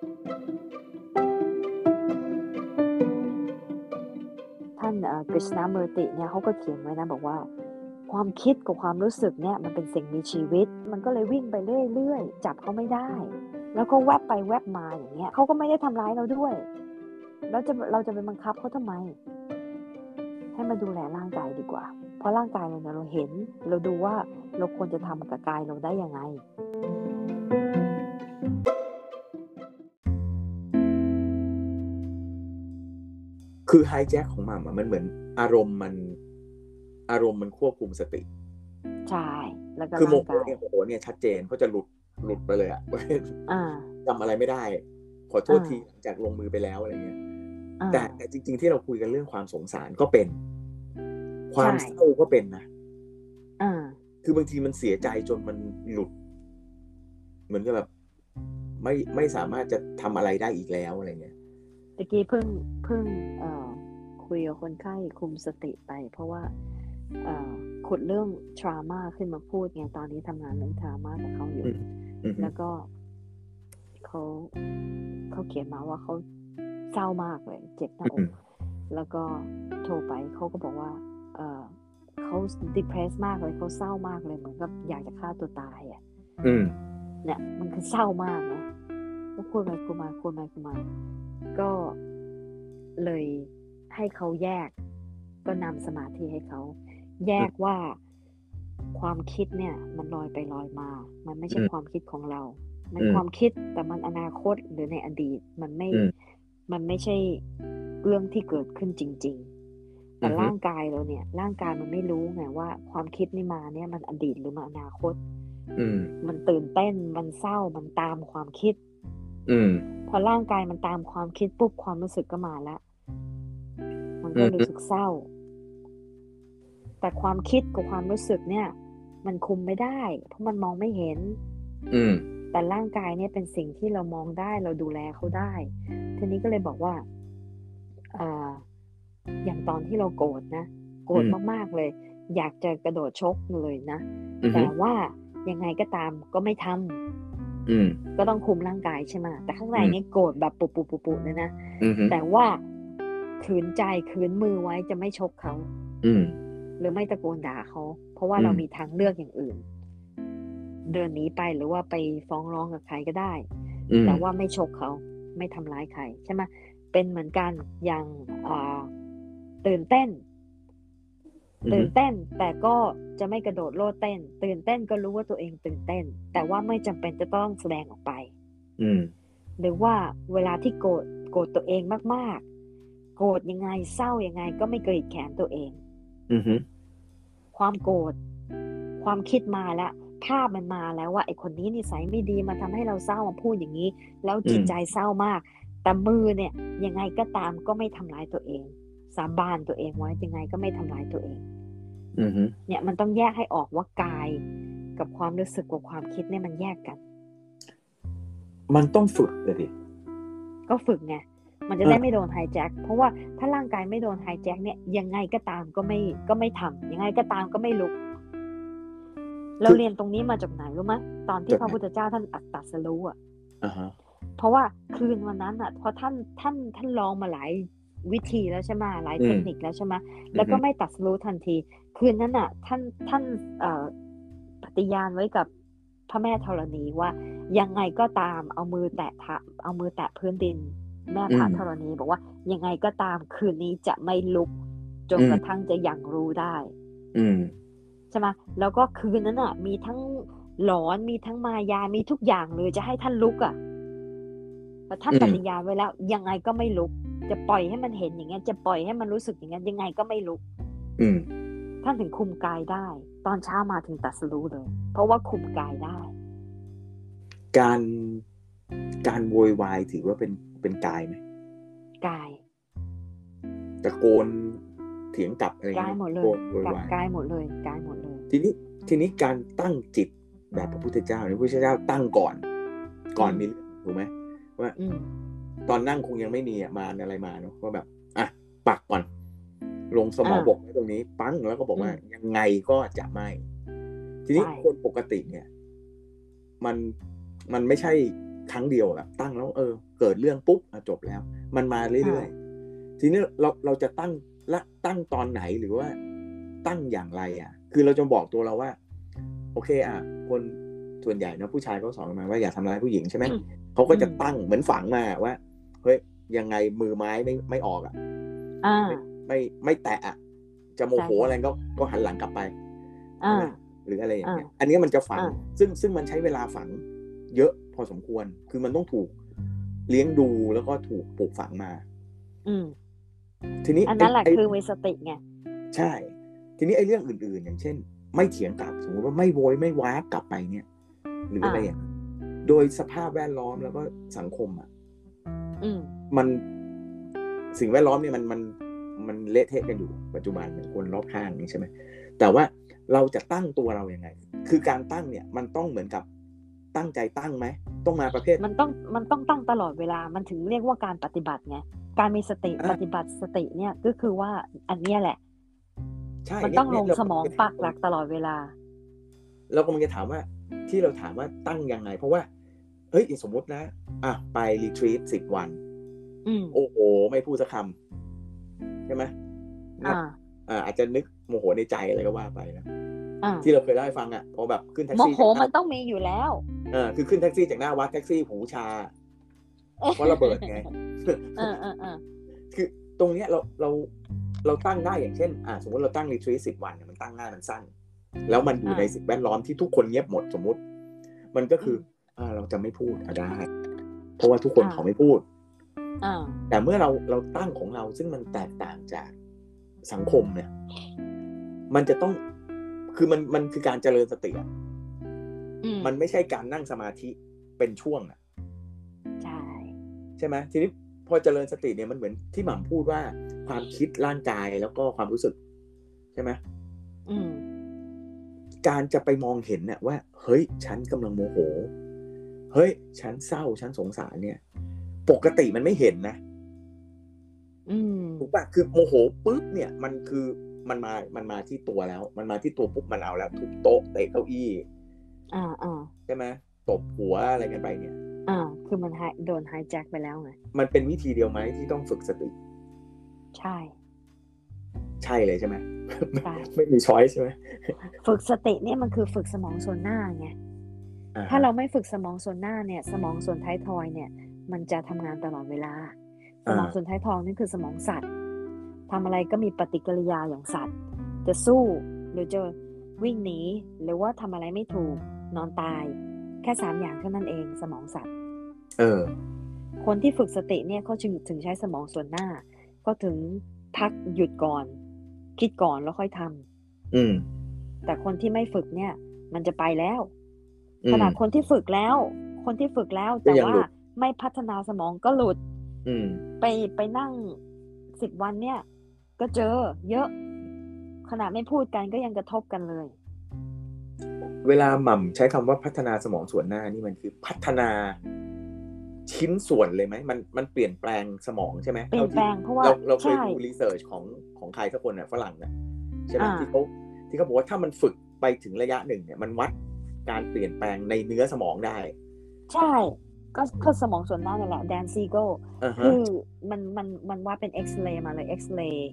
ท่านกฤษณาเมรติเนี่ยเขาก็เขียนไว้นะบอกว่า ความคิดกับความรู้สึกเนี่ยมันเป็นสิ่งมีชีวิต มันก็เลยวิ่งไปเรื่อยๆจับเขาไม่ได้ แล้วก็แวบไปแวบมาอย่างเงี้ยเขาก็ไม่ได้ทำร้ายเราด้วยแล้วจะเราจะไปบังคับเขาทำไม ให้มาดูแลร่างกายดีกว่า เพราะร่างกายเราเนี่ยเราเห็น เราดูว่าเราควรจะทำกับกายเราได้ยังไง คือไฮแจ็คของมันมันเหมือนอารมณ์มันอารมณ์มันควบคุมสติ ใช่ แล้วก็คือโมร่างโหกายเนี่ยโมโหเนี่ยชัดเจนเขาจะหลุดหลุดไปเลยอะอ่าจำอะไรไม่ได้ ขอโทษอ่าทีหลังจากลงมือไปแล้วอะไรเงี้ยอ่าแต่แต่จริง ๆ ที่เราคุยกันเรื่องความสงสารก็เป็น ความใช่เศร้าก็เป็นนะอ่าคือบางทีมันเสียใจจนมันหลุด เหมือนกับแบบ ไม่ไม่สามารถจะทำอะไรได้อีกแล้วอะไรเงี้ย ตะกี้เพิ่งเพิ่งเอ่อคุยกับคนไข้คุมสติไป เพราะว่าเอ่อขุดเรื่อง trauma ขึ้นมาพูดไงตอนนี้ทำงานเรื่อง trauma กับเขาอยู่อืมอือฮึแล้วก็เขาเขาเขียนมาว่าเขาเศร้ามากเลย เจ็บหน้าออืกมแล้วก็โทรไปเขาก็บอกว่า เออเขา depressed มากเลยเขาเศร้ามากเลยเหมือนกับอยากจะฆ่าตัวตายอะอืมเนี่ยมันคือเศร้ามากนะก็คุยไปคุยมาคุยไปคุยมา ก็เลยให้เขาแยก ก็นำสมาธิให้เขาแยกว่าความคิดเนี่ย มันลอยไปลอยมา มันไม่ใช่อืมความคิดของเรา มันอืมความคิดแต่มันอนาคตหรือในอดีต มันไม่อืมมันไม่ใช่เรื่องที่เกิดขึ้นจริง ๆ แต่อือฮึร่างกายเราเนี่ย ร่างกายมันไม่รู้ไงว่า ความคิดนี่มาเนี่ย มันอดีตหรือมันอนาคต อืมมันตื่นเต้น มันเศร้า มันตามความคิด อืม พอร่างกายมันตามความคิดปุ๊บความรู้สึกก็มาแล้ว มันก็อือฮึรู้สึกเศร้า แต่ความคิดกับความรู้สึกเนี่ย มันคุมไม่ได้ เพราะมันมองไม่เห็น อืมแต่ร่างกายเนี่ยเป็นสิ่งที่เรามองได้เราดูแลเขาได้ ทีนี้ก็เลยบอกว่าอ่าอย่างตอนที่เราโกรธนะโกรธอืมมากๆเลย อยากจะกระโดดชกเลยนะอือฮึแต่ว่ายังไงก็ตามก็ไม่ทำอืม ก็ต้องคุมร่างกายใช่ไหมแต่ข้างในอืมนี่โกรธแบบปุบปุบปุบปุบเลยนะอืมแต่ว่าขืนใจขืนมือไว้จะไม่ชกเขาอืมหรือไม่ตะโกนด่าเขา เพราะว่าอืมเรามีทางเลือกอย่างอื่น เดินหนีไปหรือว่าไปฟ้องร้องกับใครก็ได้อืมแต่ว่าไม่ชกเขา ไม่ทำร้ายใครใช่ไหมเป็นเหมือนกันอย่างอ่าตื่นเต้น ตื่นเต้นแต่ก็จะไม่กระโดดโลดเต้น ตื่นเต้นก็รู้ว่าตัวเองตื่นเต้น แต่ว่าไม่จำเป็นจะต้องแสดงออกไป อืมหรือว่าเวลาที่โกรธโกรธตัวเองมากๆ โกรธยังไงเศร้ายังไง ก็ไม่กรีดแขนตัวเองอืมความโกรธความคิดมาแล้วภาพมันมาแล้วว่าไอคนนี้นิสัยไม่ดีมาทำให้เราเศร้ามาพูดอย่างนี้ แล้วจิตใจเศร้ามาก แต่มือเนี่ยยังไงก็ตามก็ไม่ทำร้ายตัวเอง สาบานตัวเองไว้ยังไงก็ไม่ทำร้ายตัวเองอืมเนี่ยมันต้องแยกให้ออกว่ากายกับความรู้สึกกับความคิดเนี่ยมันแยกกัน มันต้องฝึกเลยดิก็ฝึกไงมันจะได้ไม่โดนไฮแจ็คเพราะว่าถ้าร่างกายไม่โดนไฮแจ็คเนี่ยยังไงก็ตามก็ไม่ก็ไม่ทำยังไงก็ตามก็ไม่ลุก เราเรียนตรงนี้มาจากไหนรู้ไหมตอนที่พระพุทธเจ้าท่านอัตตัสรู้อะอ่าฮะเพราะว่าคืนวันนั้นอะพอท่านท่านท่านลองมาหลาย วิธีแล้วใช่ไหมหลายเทคนิคแล้วใช่ไหมแล้วก็ไม่ตัดสรู้ทันที คืนนั้นอะ ท่านท่านเอ่อปฏิญาณไว้กับพระแม่ธรณีว่ายังไงก็ตามเอามือแตะเท้าเอามือแตะพื้นดิน แม่พระอืมธรณีบอกว่ายังไงก็ตามคืนนี้จะไม่ลุกจนอืมกระทั่งจะยังรู้ได้ อืมใช่ไหมแล้วก็คืนนั้นอะ มีทั้งหลอนมีทั้งมายามีทุกอย่างเลยจะให้ท่านลุกอะแต่ท่านอืมปฏิญาณไว้แล้ว ยังไงก็ไม่ลุก จะปล่อยให้มันเห็นอย่างเงี้ยจะปล่อยให้มันรู้สึกอย่างเงี้ยยังไงก็ไม่ลุกอืมท่านถึงคุมกายได้ ตอนเช้ามาถึงตรัดสรู้เลย เพราะว่าคุมกายได้ การการโวยวายถือว่าเป็นเป็นกายไหมกายตะโกนเถียงกลับอะไรกายเงี้หมดเลยโวโวยวายกายหมดเลยกายหมดเลย ทีนี้ทีนี้การตั้งจิตแบบพระพุทธเจ้าเนี่ยพระพุทธเจ้าตั้งก่อน ก่อนมีเรื่องถูกไหมว่าอืม ตอนนั่งคงยังไม่มีอะมารอะไรมาเนาะว่าแบบ อะปักก่อน ลงสมองอ่าบกไว้ตรงนี้ปั้งแล้วก็บอกว่าอืมยังไงก็จะไม่ ทีนี้ใช่คนปกติเนี่ย มันมันไม่ใช่ครั้งเดียวแบบตั้งแล้ว เออ เกิดเรื่องปุ๊บอะจบแล้ว มันมาเรื่อยๆทีนี้เราเราจะตั้งละตั้งตอนไหนหรือว่า ตั้งอย่างไร อะ คือเราจะบอกตัวเราว่า โอเค อะ คนส่วนใหญ่นะผู้ชายเขาสอนมาว่าอย่าทำร้ายผู้หญิงใช่ไหมอืมเขาก็จะอืมตั้งเหมือนฝังมาว่า เฮ้ยยังไงมือไม้ไม่ไม่ออกอะอ่าไม่ไม่ไม่แตะอะจะโมโหใช่อะไรก็ก็หันหลังกลับไปอ่าใช่ไหมหรืออะไรอย่างเงี้ยอ่าอันเนี้ยมันจะฝังอ่าซึ่งซึ่งมันใช้เวลาฝัง เยอะพอสมควร คือมันต้องถูกเลี้ยงดูแล้วก็ถูกปลูกฝังมา อืมทีนี้อันนั้นแหละไอ้คือมีสติไงใช่ ทีนี้ไอ้เรื่องอื่น ๆ อย่างเช่น ไม่เถียงกลับสมมติว่าไม่โวยไม่ว้ากลับไปเนี่ย หรืออะไรอ่าอย่างเงี้ยโดยสภาพแวดล้อมแล้วก็สังคมอะอื มมันสิ่งแวดล้อมเนี่ยมันมันมันเละเทะกันอยู่ปัจจุบันเนี่ยคนรอบข้างนี่ใช่ไหมแต่ว่าเราจะตั้งตัวเรายัางไง คือการตั้งเนี่ยมันต้องเหมือนกับตั้งใจตั้งไหมต้องมาประเภท มันต้องมันต้องตั้งตลอดเวลามันถึงเรียกว่าการปฏิบัติไงการมีสติอะปฏิบัติสติเนี่ยก็คือว่าอันเนี้ยแหละใช่มันเยต้องลงเนี่ยสมองเราปักหลักตลอดเวลา เรากำลังจะถามว่าที่เราถามว่าตั้งยังไง เพราะว่า เฮ้ยสมมตินะ อะ ไป retreat สิบวันอืมโอ้โห ไม่พูดสักคำใช่ไหมอ่าอ่าอาจจะนึกโมโหในใจอะไรก็ว่าไปนะอ่าที่เราเคยเล่าให้ฟังอะพอแบบขึ้นแท็กซี่โมโหมันต้องมีอยู่แล้วเออคือขึ้นแท็กซี่จากหน้าวัดแท็กซี่หูชาเพราะระเบิดไงเออเออเออคือตรงเนี้ยเราเราเราตั้งได้อย่างเช่น อ่าสมมติเราตั้ง retreat สิบวันเนี่ยมันตั้งง่ายมันสั้น แล้วมันอยู่ในสิ่งแวดล้อมที่ทุกคนเงียบหมดสมมติ มันก็คืออ่า เราจะไม่พูดอะได้ เพราะว่าทุกคนเขาไม่พูดอ่าแต่เมื่อเราเราตั้งของเราซึ่งมันแตกต่างจากสังคมเนี่ย มันจะต้องคือมันมันคือการเจริญสติอะอืมมันไม่ใช่การนั่งสมาธิเป็นช่วงอะใช่ใช่ไหมทีนี้พอเจริญสติเนี่ยมันเหมือนที่หม่ำพูดว่าความคิดร่างกายแล้วก็ความรู้สึก ใช่ไหมอืมการจะไปมองเห็นเนี่ยว่า เฮ้ย ฉันกำลังโมโห เฮ้ย ฉันเศร้า ฉันสงสารเนี่ย ปกติมันไม่เห็นนะอืมถูกปะคือโมโหปุ๊บเนี่ยมันคือมันมา มันมาที่ตัวแล้ว มันมาที่ตัวปุ๊บมันเอาแล้วทุบโต๊ะเตะเก้าอี้ อ่าอ่าใช่ไหมตบหัวอะไรกันไปเนี่ย อ่า คือมันไฮโดนไฮแจ็คไปแล้วไง มันเป็นวิธีเดียวไหมที่ต้องฝึกสติ ใช่ ใช่เลยใช่ไหมใช่ไม่มีช้อยใช่ไหมฝึกสติเนี่ยมันคือฝึกสมองส่วนหน้าไงอ่ ถ้าเราไม่ฝึกสมองส่วนหน้าเนี่ย สมองส่วนท้ายทอยเนี่ย มันจะทำงานตลอดเวลา สมองส่วนท้ายทอยนี่คือสมองสัตว์ทำอะไรก็มีปฏิกิริยาอย่างสัตว์ จะสู้หรือจะวิ่งหนีหรือว่าทำอะไรไม่ถูกนอนตาย แค่สามอย่างเท่านั้นเองสมองสัตว์ เออ คนที่ฝึกสติเนี่ยเขาจึงถึงใช้สมองส่วนหน้า ก็ถึงพักหยุดก่อน คิดก่อนแล้วค่อยทำอืม แต่คนที่ไม่ฝึกเนี่ย มันจะไปแล้วอืม ขนาดคนที่ฝึกแล้ว คนที่ฝึกแล้วก็แต่ยังว่าหลุดไม่พัฒนาสมองก็หลุดอืมไปไปนั่งสิบวันเนี่ย ก็เจอ เยอะ ขนาดไม่พูดกันก็ยังกระทบกันเลย เวลาหม่ำใช้คำว่าพัฒนาสมองส่วนหน้านี่มันคือพัฒนาชิ้นส่วนเลยไหมมันมันเปลี่ยนแปลงสมองใช่ไหมเปลี่ยนแปลงเพราะว่าเราเราเคยใช่ดู research ของของใครสักคนน่ะฝรั่งน่ะใช่ไหมอ่าที่เขาที่เขาบอกว่าถ้ามันฝึกไปถึงระยะหนึ่งเนี่ยมันวัด การเปลี่ยนแปลงในเนื้อสมองได้ ใช่ก็ก็สมองส่วนหน้านี่แหละ Dan Siegelอ่าฮะคือมันมันมันว่าเป็นเอ็กซเรย์มาเลยเอ็กซเรย์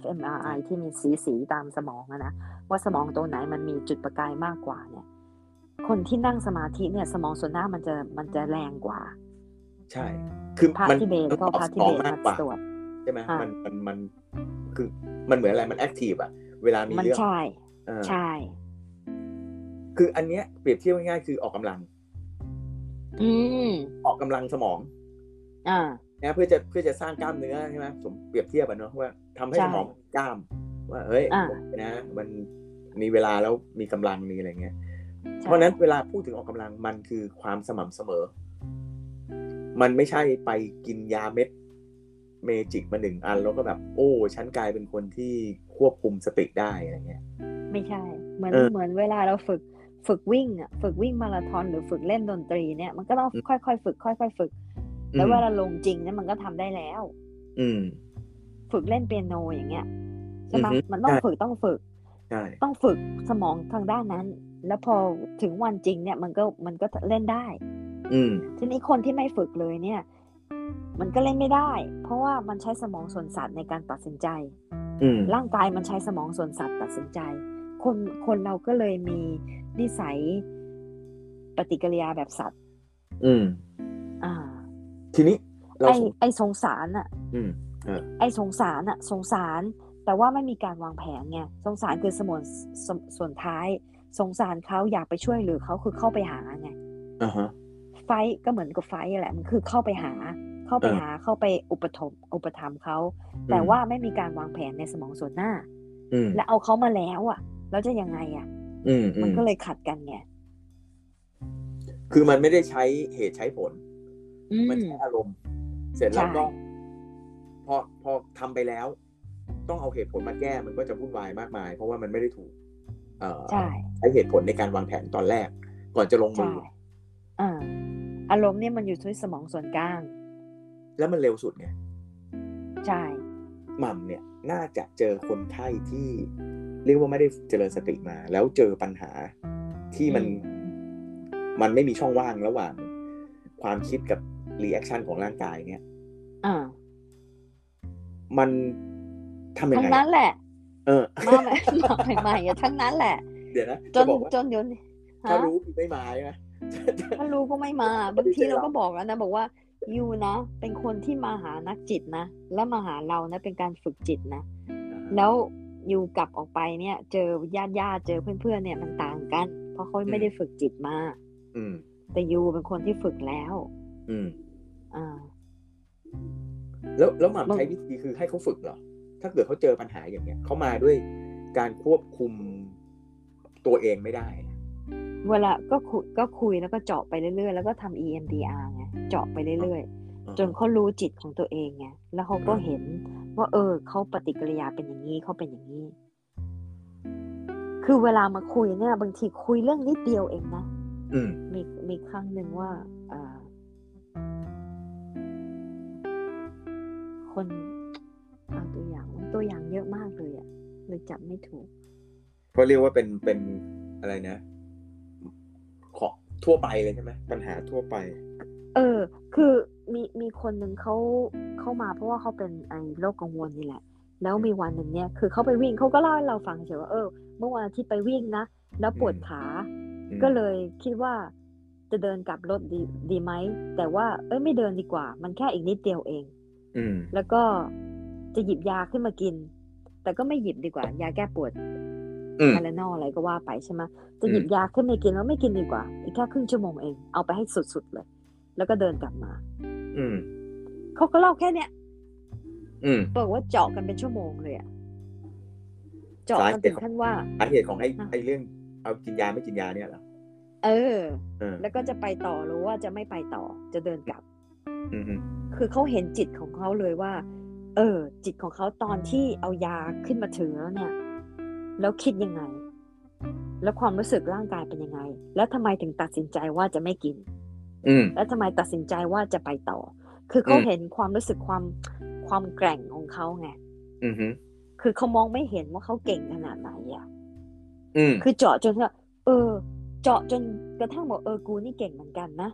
fMRI ที่มีสีสีตามสมองอะนะว่าสมองตัวไหนมันมีจุดประกายมากกว่าเนี่ย คนที่นั่งสมาธิเนี่ย สมองส่วนหน้ามันจะมันจะแรงกว่า ใช่ คือพระมันทิเบตก็มันตอบพระสทินอเบงตมากมากว่าตรวจใช่ไหมอ่ามัมันมันมันคือมันเหมือนอะไรมันแอคทีฟอะเวลามีมันเรื่องใช่เออใช่ คืออันเนี้ยเปรียบเทียบง่ายๆคือออกกำลัง อืมออกกำลังสมอง อ่านะเพื่อจะเพื่อจะสร้างกล้ามเนื้อใช่ไหมผมเปรียบเทียบอะเนาะว่าทำให้ใช่สมองกล้าม ว่าเฮ้ยอ่านะมันมีเวลาแล้วมีกำลังมีอะไรเงี้ยใช่เพราะฉะนั้นเวลาพูดถึงออกกำลังมันคือความสม่ำเสมอ มันไม่ใช่ไปกินยาเม็ดเมจิกมาหนึ่งอันแล้วก็แบบ โอ้ฉันกลายเป็นคนที่ควบคุมสติได้อะไรเงี้ย ไม่ใช่ เหมือนเออเหมือนเวลาเราฝึก ฝึกวิ่งอะฝึกวิ่งมาราธอนหรือฝึกเล่นดนตรีเนี่ยมันก็ต้องอืมค่อยๆฝึก ค่อยๆฝึก แล้วเวลาลงจริงเนี่ยมันก็ทำได้แล้ว อืม ฝึกเล่นเปียโนอย่างเงี้ยใช่ไหมอือฮึมันต้องใช่ฝึกต้องฝึกใช่ต้องฝึกสมองทางด้านนั้น แล้วพอถึงวันจริงเนี่ย มันก็มันก็เล่นได้ อืมทีนี้คนที่ไม่ฝึกเลยเนี่ย มันก็เล่นไม่ได้ เพราะว่ามันใช้สมองส่วนสัตว์ในการตัดสินใจ อืมร่างกายมันใช้สมองส่วนสัตว์ตัดสินใจ คนคนเราก็เลยมีนิสัยปฏิกิริยาแบบสัตว์ อืม อ่า ทีนี้เราไอสงไอสงสารอะอืมไอสงสารอะสงสาร แต่ว่าไม่มีการวางแผนไงสงสารคือสมวนสมส่วนท้าย สงสารเขาอยากไปช่วยเหรือเขาคือเข้าไปหาไงอ่าฮะไฟท์ก็เหมือนกับไฟท์แหละมันคือเข้าไปหา เข้าไปเออหาเข้าไปอุปถมอุปถัมภ์เขาแต่ว่าไม่มีการวางแผนในสมองส่วนหน้าอืมและเอาเขามาแล้วอะ แล้วจะยังไงอะ อืมอืมันมก็เลยขัดกันไงคือมันไม่ได้ใช้เหตุใช้ผลอืมันมใช้อารมณ์ เสร็จแล้วใช่ก็พอพอทำไปแล้ว ต้องเอาเหตุผลมาแก้มันก็จะวุ่นวายมากมาย เพราะว่ามันไม่ได้ถูก เอ่อใช่ใช้เหตุผลในการวางแผนตอนแรก ก่อนจะลงมืใช่ออ่าอารมณ์เนี่ยมันอยู่ที่สมองส่วนกลาง แล้วมันเร็วสุดไง ใช่หม่ำเนี่ย น่าจะเจอคนไข้ที่ เรียกว่าไม่ได้เจริญสติมา แล้วเจอปัญหาที่มันอืมมันไม่มีช่องว่างระหว่าง ความคิดกับรีแอคชั่นของร่างกายเนี่ยอ่ามันทำยังทั้งไงนั้นแหละ เออมาใหม่มาใหม่ๆอะทั้งนั้นแหละ เดี๋ยวนะจจะนบอกว่าจนยนถ้าฮะรู้ไม่มาใช่ไหมถ้ารู้ก็ไม่มาบางทีเราก็บอกแล้วนะ บอกว่ายูนะ เป็นคนที่มาหานักจิตนะ และมาหาเรานะ เป็นการฝึกจิตนะ แล้ว ยูกลับออกไปเนี่ย เจอญาติญาติเจอเพื่อนๆเนี่ยมันต่างกัน เพราะเขาไม่ได้ฝึกจิตมาอืม แต่ยูเป็นคนที่ฝึกแล้ว อืม อ่า แล้วแล้วหม่ำบางใช้วิธีคือให้เขาฝึกเหรอ ถ้าเกิดเขาเจอปัญหาอย่างเงี้ยเขามาด้วยการควบคุมตัวเองไม่ได้เวลาก็คุยก็คุยแล้วก็เจาะไปเรื่อยๆ แล้วก็ทำ EMDR ไงเจาะไปเรื่อยๆ จนเขารู้จิตของตัวเองไงแล้วเขาก็เห็น ว่าเออเขาปฏิกิริยาเป็นอย่างนี้เขาเป็นอย่างนี้ คือเวลามาคุยเนี่ย บางทีคุยเรื่องนิดเดียวเองนะอืมมีมีครั้งหนึ่งว่าเอ่อคนเอาตัวอย่างตัวอย่างเยอะมากเลยอะเลยจับไม่ถูกเขาเรียกว่าเป็นเป็นอะไรนะขอทั่วไปเลยใช่ไหมปัญหาทั่วไป เออ คือมีมีคนหนึ่งเขา เข้ามาเพราะว่าเขาเป็นไอ้โรคกังวลนี่แหละ แล้วมีวันหนึ่งเนี่ยคือเขาไปวิ่งเขาก็เล่าให้เราฟังเฉยว่าเออเมื่อวันอาทิตย์ไปวิ่งนะแล้วปวดขาอืมก็เลยคิดว่าจะเดินกลับรถดีดีไหมแต่ว่าเอ้ยไม่เดินดีกว่า มันแค่อีกนิดเดียวเองอืมแล้วก็จะหยิบยาขึ้นมากิน แต่ก็ไม่หยิบดีกว่า ยาแก้ปวดอืมพาราโนอะไรก็ว่าไปใช่ไหมจะหยิบยาขึ้นมากินแล้วไม่กินดีกว่าอีกแค่ครึ่งชั่วโมงเองเอาไปให้สุดๆเลย แล้วก็เดินกลับมา อืม เขาก็เล่าแค่เนี้ยอืมบอกว่าเจาะกันเป็นชั่วโมงเลยอะเจาะกันสาเหตุถึงขั้นว่าสาเหตุของไอ้อะไอ้เรื่อง เอากินยาไม่กินยาเนี่ยเหรอเออเออ แล้วก็จะไปต่อหรือว่าจะไม่ไปต่อจะเดินกลับอืมอืมคือเขาเห็นจิตของเขาเลยว่า เออ จิตของเขาตอนที่เอายาขึ้นมาถือแล้วเนี่ย แล้วคิดยังไง แล้วความรู้สึกร่างกายเป็นยังไง แล้วทำไมถึงตัดสินใจว่าจะไม่กิน อืมแล้วทำไมตัดสินใจว่าจะไปต่อ คือเขาอืมเห็นความรู้สึกความความแกร่งของเขาไงอืมอืมคือเขามองไม่เห็นว่าเขาเก่งขนาดไหนอะอืมคือเจาะจนว่าเออ เจาะจนกระทั่งบอกเออกูนี่เก่งเหมือนกันนะ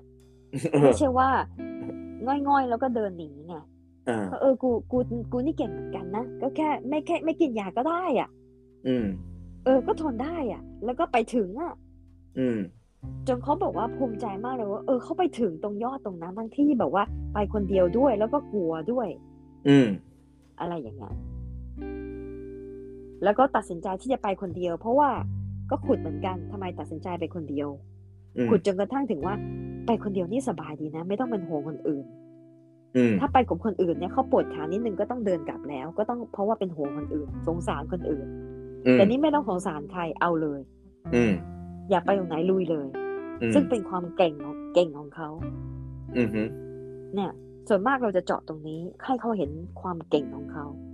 ไม่ใช่ว่าง่อยๆแล้วก็เดินหนีไงอ่าเออกูกูกูนี่เก่งเหมือนกันนะก็แค่ไม่แค่ไม่กินยาก็ได้อะ อืม เออ ก็ทนได้อะ แล้วก็ไปถึงอะ อืม จนเขาบอกว่าภูมิใจมากเลยว่า เออเขาไปถึงตรงยอดตรงนั้นทั้งที่แบบว่า ไปคนเดียวด้วยแล้วก็กลัวด้วย อืม อะไรอย่างเงี้ยแล้วก็ตัดสินใจที่จะไปคนเดียว เพราะว่าก็ขุดเหมือนกันทำไมตัดสินใจไปคนเดียวอืมขุดจนกระทั่งถึงว่า ไปคนเดียวนี่สบายดีนะ ไม่ต้องเป็นห่วงคนอื่นอืมถ้าไปกับคนอื่นเนี่ยเขาปวดขานิดนึงก็ต้องเดินกลับแล้ว ก็ต้องเพราะว่าเป็นห่วงคนอื่น สงสารคนอื่นอืมแต่นี่ไม่ต้องสงสารใครเอาเลย อืม อย่าไปตรงไหนลุยเลยอืมซึ่งเป็นความเก่งของเก่งของเขาอืมอืมเนี่ย ส่วนมากเราจะเจาะตรงนี้ให้เขาเห็นความเก่งของเขาอ